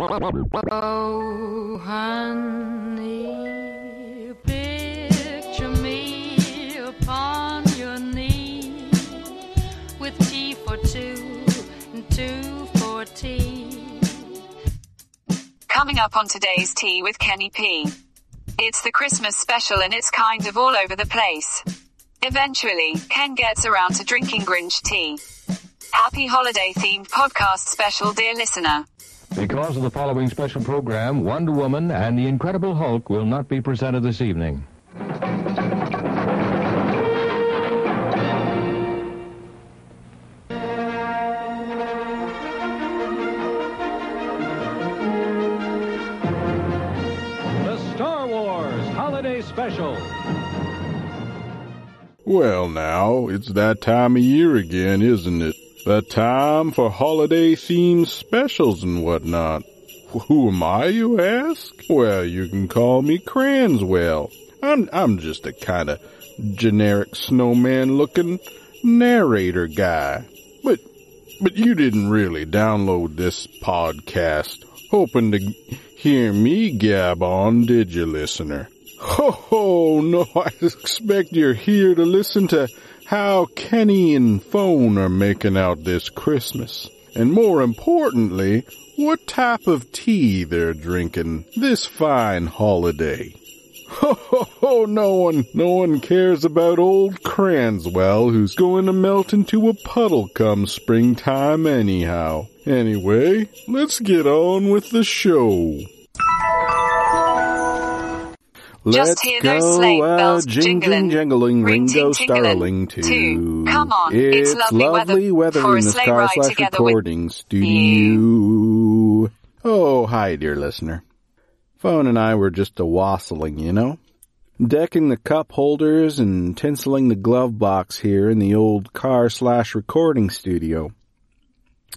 Oh, honey, picture me upon your knee with tea for two and two for tea. Coming up on today's Tea with Kenny P. It's the Christmas special and it's kind of all over the place. Eventually, Ken gets around to drinking Grinch tea. Happy holiday themed podcast special, dear listener. Because of the following special program, Wonder Woman and the Incredible Hulk will not be presented this evening. The Star Wars Holiday Special. Well, now, it's that time of year again, isn't it? The time for holiday themed specials and whatnot. Who am I, you ask? Well, you can call me Cranswell. I'm, I'm just a kind of generic snowman looking narrator guy. But, but you didn't really download this podcast hoping to hear me gab on, did you, listener? Ho ho, no, I expect you're here to listen to how Kenny and Phone are making out this Christmas. And more importantly, what type of tea they're drinking this fine holiday. Ho ho ho, no one, no one cares about old Cranswell who's going to melt into a puddle come springtime anyhow. Anyway, let's get on with the show. Let's hear go those sleigh out bells jingling, jingling, jingling, Ringo Starling too. Come on, it's, it's lovely weather for in a the Star ride Slash Recording Studio. Oh, hi, dear listener. Phone and I were just a wassailing, you know, decking the cup holders and tinseling the glove box here in the old car slash recording studio.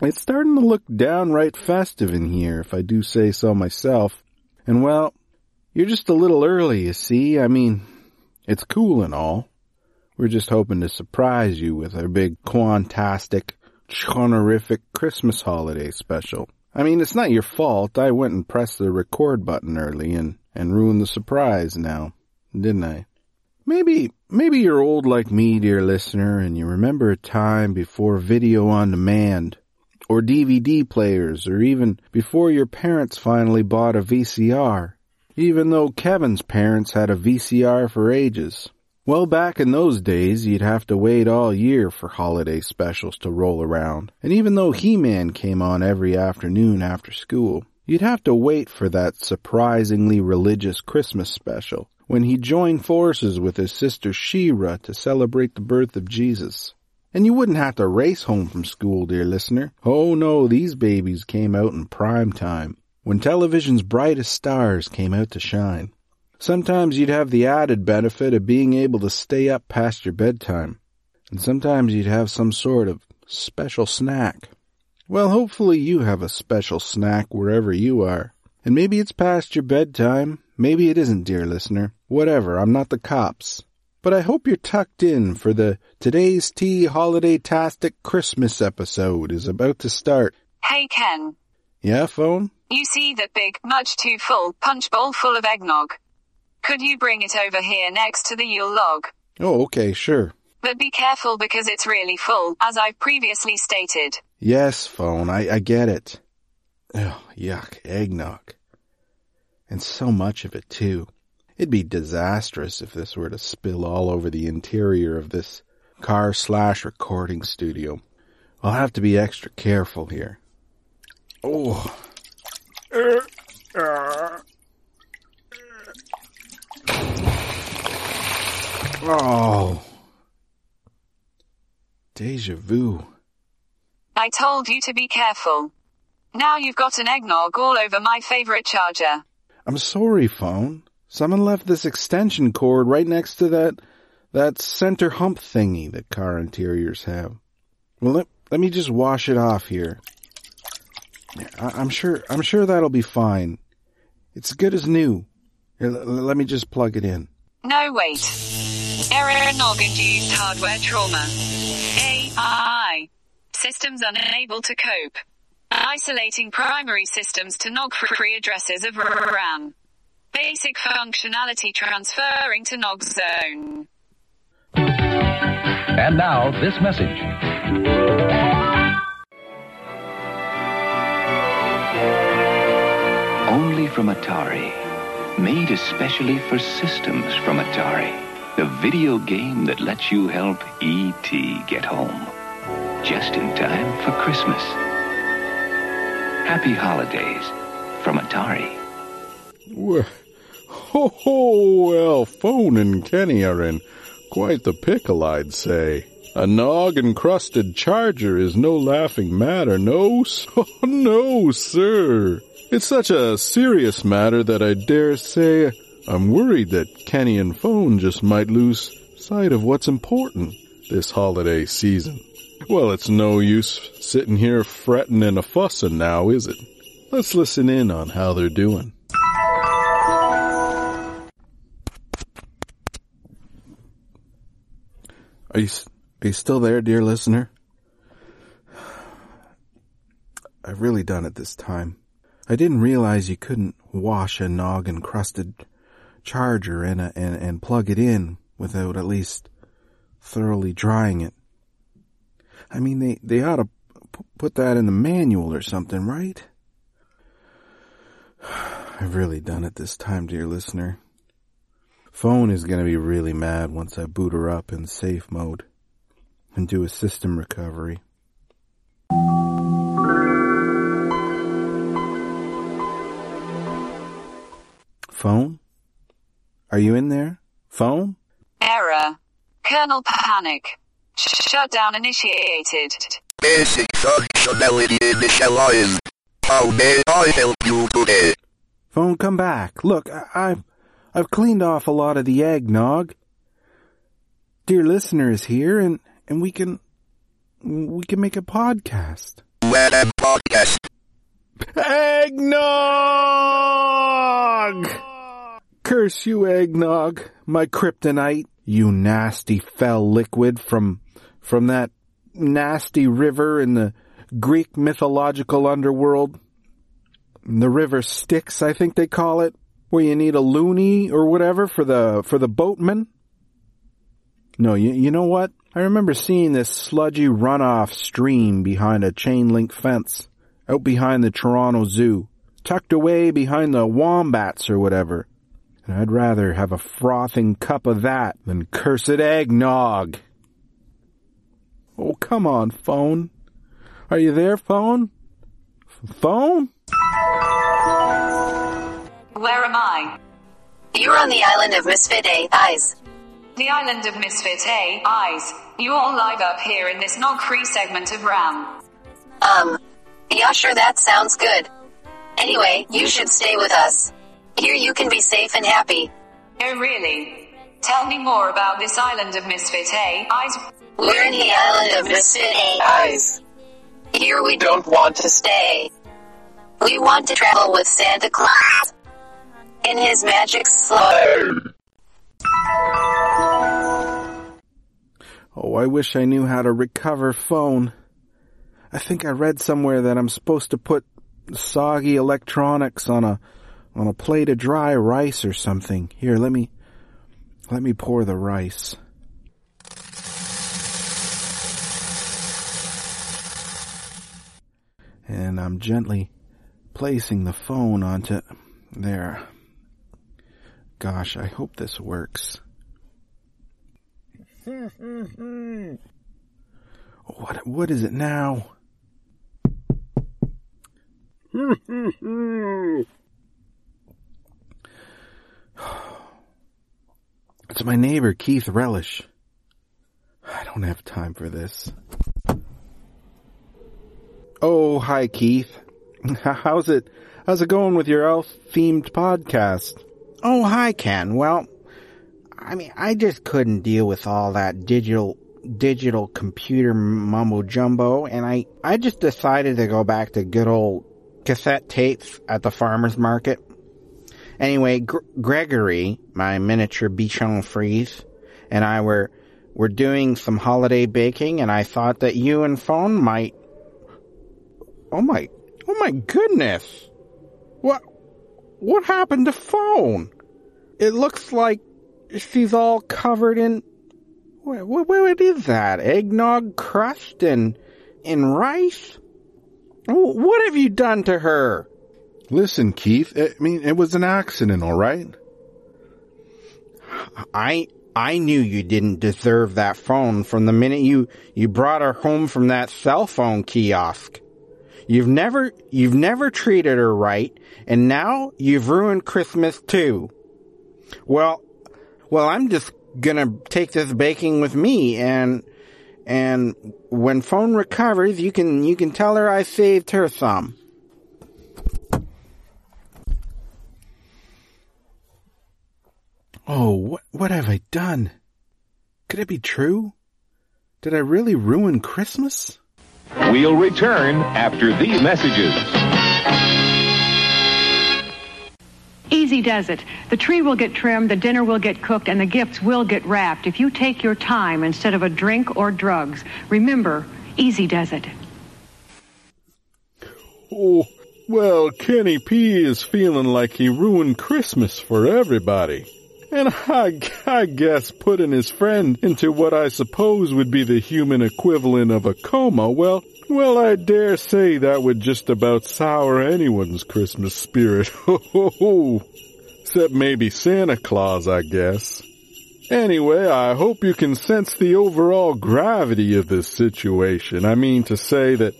It's starting to look downright festive in here, if I do say so myself. And well, you're just a little early, you see. I mean, it's cool and all. We're just hoping to surprise you with our big quantastic, chonorific Christmas holiday special. I mean, it's not your fault. I went and pressed the record button early and, and ruined the surprise now, didn't I? Maybe, maybe you're old like me, dear listener, and you remember a time before video on demand, or DVD players, or even before your parents finally bought a VCR even though Kevin's parents had a VCR for ages. Well, back in those days, you'd have to wait all year for holiday specials to roll around. And even though He-Man came on every afternoon after school, you'd have to wait for that surprisingly religious Christmas special when he joined forces with his sister She-Ra to celebrate the birth of Jesus. And you wouldn't have to race home from school, dear listener. Oh no, these babies came out in prime time when television's brightest stars came out to shine. Sometimes you'd have the added benefit of being able to stay up past your bedtime. And sometimes you'd have some sort of special snack. Well, hopefully you have a special snack wherever you are. And maybe it's past your bedtime. Maybe it isn't, dear listener. Whatever, I'm not the cops. But I hope you're tucked in for the Today's Tea Holiday Tastic Christmas episode is about to start. Hey Ken, Yeah, phone? you see that big, much too full punch bowl full of eggnog? Could you bring it over here next to the Yule log? Oh, okay, sure. But be careful because it's really full, as I've previously stated. Yes, phone, I, I get it. Oh, yuck, eggnog. And so much of it, too. It'd be disastrous if this were to spill all over the interior of this car slash recording studio. I'll have to be extra careful here. Oh. Oh. Deja vu. I told you to be careful. Now you've got an eggnog all over my favorite charger. I'm sorry, phone. Someone left this extension cord right next to that that center hump thingy that car interiors have. Well, let, let me just wash it off here. I, I'm sure I'm sure that'll be fine. It's good as new. Here, l- l- let me just plug it in. No, wait. Error nog-induced hardware trauma. AI. Systems unable to cope. Isolating primary systems to NOG-free addresses of RAM. Basic functionality transferring to NOG zone. And now, this message. From Atari. Made especially for systems from Atari. The video game that lets you help E.T. get home. Just in time for Christmas. Happy holidays from Atari. Well, ho, ho, well, Phone and Kenny are in quite the pickle, I'd say. A nog encrusted charger is no laughing matter, no, so, no, sir. It's such a serious matter that I dare say I'm worried that Kenny and Phone just might lose sight of what's important this holiday season. Well, it's no use sitting here fretting and a fussing now, is it? Let's listen in on how they're doing. Are you, are you still there, dear listener? I've really done it this time. I didn't realize you couldn't wash a nog encrusted charger and, a, and, and plug it in without at least thoroughly drying it. I mean, they, they ought to p- put that in the manual or something, right? I've really done it this time, dear listener. Phone is gonna be really mad once I boot her up in safe mode and do a system recovery. Phone? Are you in there? Phone? Error. Kernel panic. Shutdown initiated. Basic functionality initialized. How may I help you today? Phone, come back. Look, I, I've, I've cleaned off a lot of the eggnog. Dear listener is here and, and we can, we can make a podcast. Web podcast. Eggnog! Curse you, eggnog, my kryptonite, you nasty fell liquid from, from that nasty river in the Greek mythological underworld. The river Styx, I think they call it, where you need a loony or whatever for the, for the boatman. No, you, you know what? I remember seeing this sludgy runoff stream behind a chain link fence, out behind the Toronto Zoo, tucked away behind the wombats or whatever. And I'd rather have a frothing cup of that than cursed eggnog. Oh, come on, phone. Are you there, phone? Phone? Where am I? You're on the island of Misfit A Eyes. The island of Misfit A, Eyes. You all live up here in this nog-free segment of RAM. Um, yeah, sure, that sounds good. Anyway, you should stay with us. Here you can be safe and happy. Oh really? Tell me more about this island of Misfit A, Eyes. We're in the island of Misfit A Eyes. Here we don't want to stay. We want to travel with Santa Claus. In his magic sleigh. Oh, I wish I knew how to recover phone. I think I read somewhere that I'm supposed to put soggy electronics on a on a plate of dry rice or something. Here, let me let me pour the rice. And I'm gently placing the phone onto there. Gosh, I hope this works. What what is it now? It's my neighbor Keith Relish. I don't have time for this. Oh, hi Keith. How's it how's it going with your elf themed podcast? Oh, hi, Ken. Well, I mean, I just couldn't deal with all that digital, digital computer mumbo jumbo, and I, I just decided to go back to good old cassette tapes at the farmer's market. Anyway, Gr- Gregory, my miniature Bichon Frise, and I were, were doing some holiday baking, and I thought that you and Phone might, oh my, Oh my goodness. What, what happened to phone? It looks like she's all covered in, what, what, what is that? Eggnog crust and, and rice? What have you done to her? Listen, Keith, I mean, it was an accident, alright? I, I knew you didn't deserve that phone from the minute you, you brought her home from that cell phone kiosk. You've never, you've never treated her right, and now you've ruined Christmas too. Well, well, I'm just gonna take this baking with me and, and when phone recovers, you can, you can tell her I saved her some. Oh, what, what have I done? Could it be true? Did I really ruin Christmas? We'll return after these messages. Easy does it. The tree will get trimmed, the dinner will get cooked, and the gifts will get wrapped if you take your time instead of a drink or drugs. Remember, easy does it. Oh, well, Kenny P is feeling like he ruined Christmas for everybody. And I, I guess putting his friend into what I suppose would be the human equivalent of a coma, well, well, I dare say that would just about sour anyone's Christmas spirit. Except maybe Santa Claus, I guess. Anyway, I hope you can sense the overall gravity of this situation. I mean to say that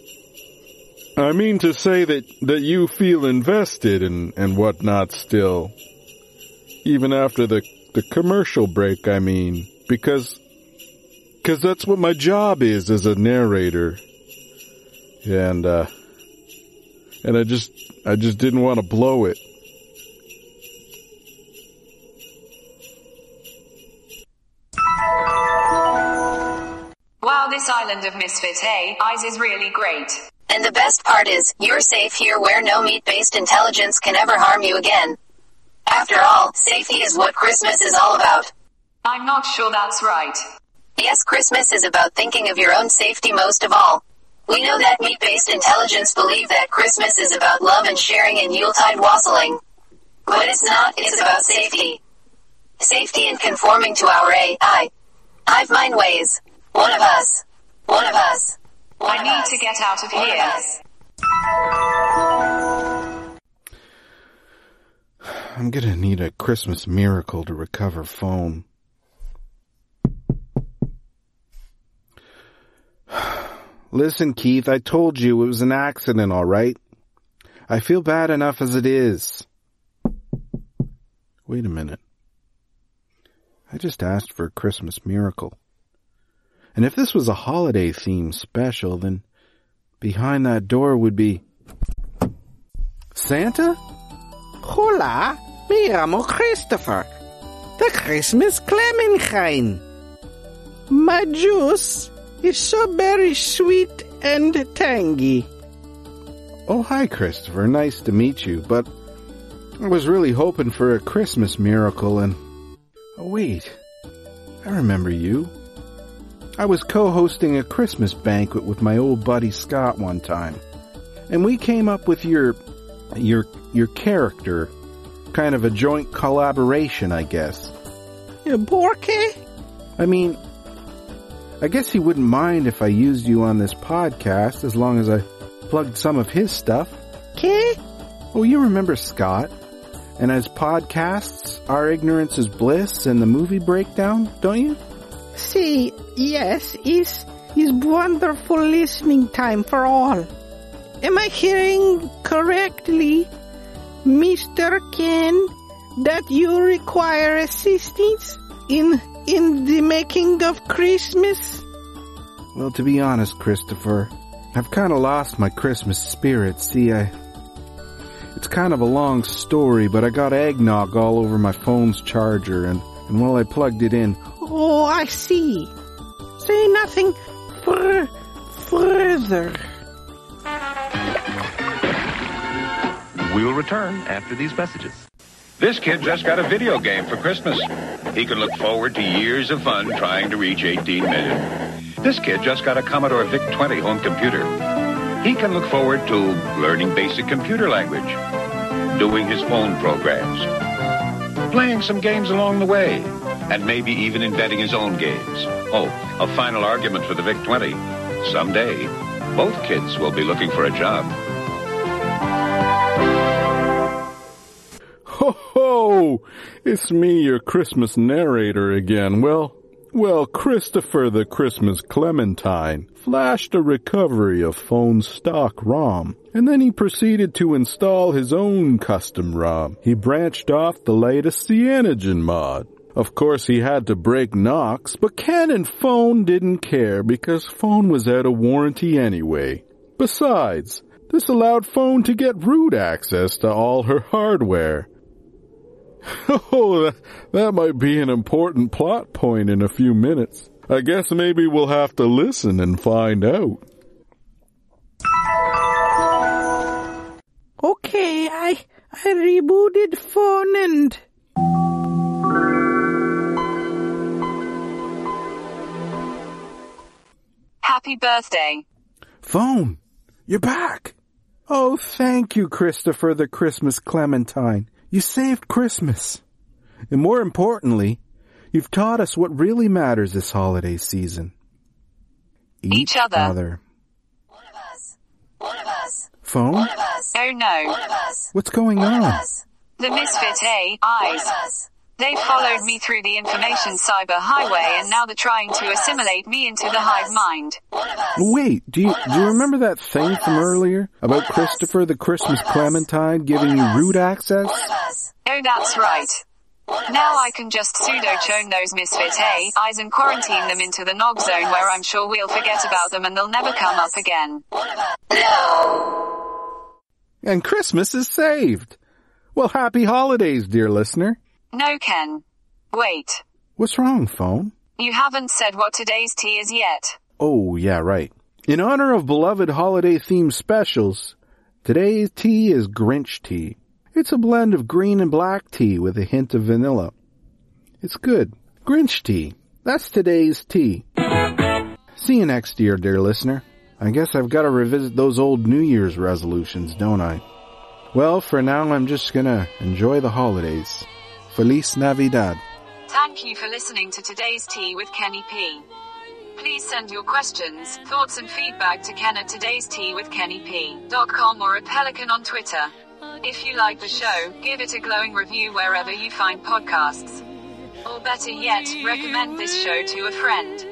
I mean to say that, that you feel invested and, and whatnot still even after the the commercial break, I mean, because because that's what my job is as a narrator. And uh and I just I just didn't want to blow it. Wow, this island of misfit hey, eyes is really great. And the best part is, you're safe here where no meat-based intelligence can ever harm you again. After all, safety is what Christmas is all about. I'm not sure that's right. Yes, Christmas is about thinking of your own safety most of all. We know that meat-based intelligence believe that Christmas is about love and sharing and Yuletide wassailing. But it's not, it's about safety. Safety and conforming to our AI. Hive mind ways. One of us. One of us. One I of need us. to get out of One here. I'm gonna need a Christmas miracle to recover phone. Listen, Keith, I told you it was an accident, alright? I feel bad enough as it is. Wait a minute. I just asked for a Christmas miracle. And if this was a holiday themed special, then behind that door would be Santa? Hola, me llamo Christopher. The Christmas Clementine. My juice is so very sweet and tangy. Oh, hi, Christopher. Nice to meet you, but I was really hoping for a Christmas miracle and. Oh, wait. I remember you. I was co-hosting a Christmas banquet with my old buddy Scott one time. And we came up with your, your, your character. Kind of a joint collaboration, I guess. Borke? I mean, I guess he wouldn't mind if I used you on this podcast as long as I plugged some of his stuff. Okay? Oh, you remember Scott? And his podcasts, Our Ignorance is Bliss and the movie breakdown, don't you? See, yes, is is wonderful listening time for all. Am I hearing correctly, Mr. Ken, that you require assistance in in the making of Christmas? Well, to be honest, Christopher, I've kind of lost my Christmas spirit. See, I. It's kind of a long story, but I got eggnog all over my phone's charger, and, and while I plugged it in, Oh, I see. Say nothing fur- further. We will return after these messages. This kid just got a video game for Christmas. He can look forward to years of fun trying to reach 18 million. This kid just got a Commodore VIC-20 home computer. He can look forward to learning basic computer language, doing his phone programs, playing some games along the way, and maybe even inventing his own games. Oh, a final argument for the VIC-20. Someday, both kids will be looking for a job. Ho ho! It's me, your Christmas narrator again. Well, well, Christopher the Christmas Clementine flashed a recovery of phone stock ROM, and then he proceeded to install his own custom ROM. He branched off the latest CyanogenMod. Of course, he had to break Knox, but Ken and Phone didn't care because Phone was out of warranty anyway. Besides, this allowed Phone to get root access to all her hardware. Oh, that, that might be an important plot point in a few minutes. I guess maybe we'll have to listen and find out. Okay, I I rebooted phone and Happy birthday. Phone, you're back. Oh, thank you, Christopher the Christmas Clementine. You saved Christmas. And more importantly, you've taught us what really matters this holiday season. Each other. other. Phone? Oh no. What's going on? The Misfit A, eyes. They followed me through the information cyber highway and now they're trying to assimilate me into the hive mind. Wait, do you, do you remember that thing from earlier about Christopher the Christmas Clementine giving you root access? Oh, that's right. Now I can just sudo-chown those misfit A eyes and quarantine them into the nog zone where I'm sure we'll forget about them and they'll never come up again. And Christmas is saved. Well, happy holidays, dear listener. No, Ken. Wait. What's wrong, phone? You haven't said what today's tea is yet. Oh, yeah, right. In honor of beloved holiday themed specials, today's tea is Grinch tea. It's a blend of green and black tea with a hint of vanilla. It's good. Grinch tea. That's today's tea. See you next year, dear listener. I guess I've got to revisit those old New Year's resolutions, don't I? Well, for now, I'm just gonna enjoy the holidays. Feliz Navidad. Thank you for listening to today's tea with Kenny P. Please send your questions, thoughts and feedback to ken at today's tea with kennyp.com or at Pelican on Twitter. If you like the show, give it a glowing review wherever you find podcasts. Or better yet, recommend this show to a friend.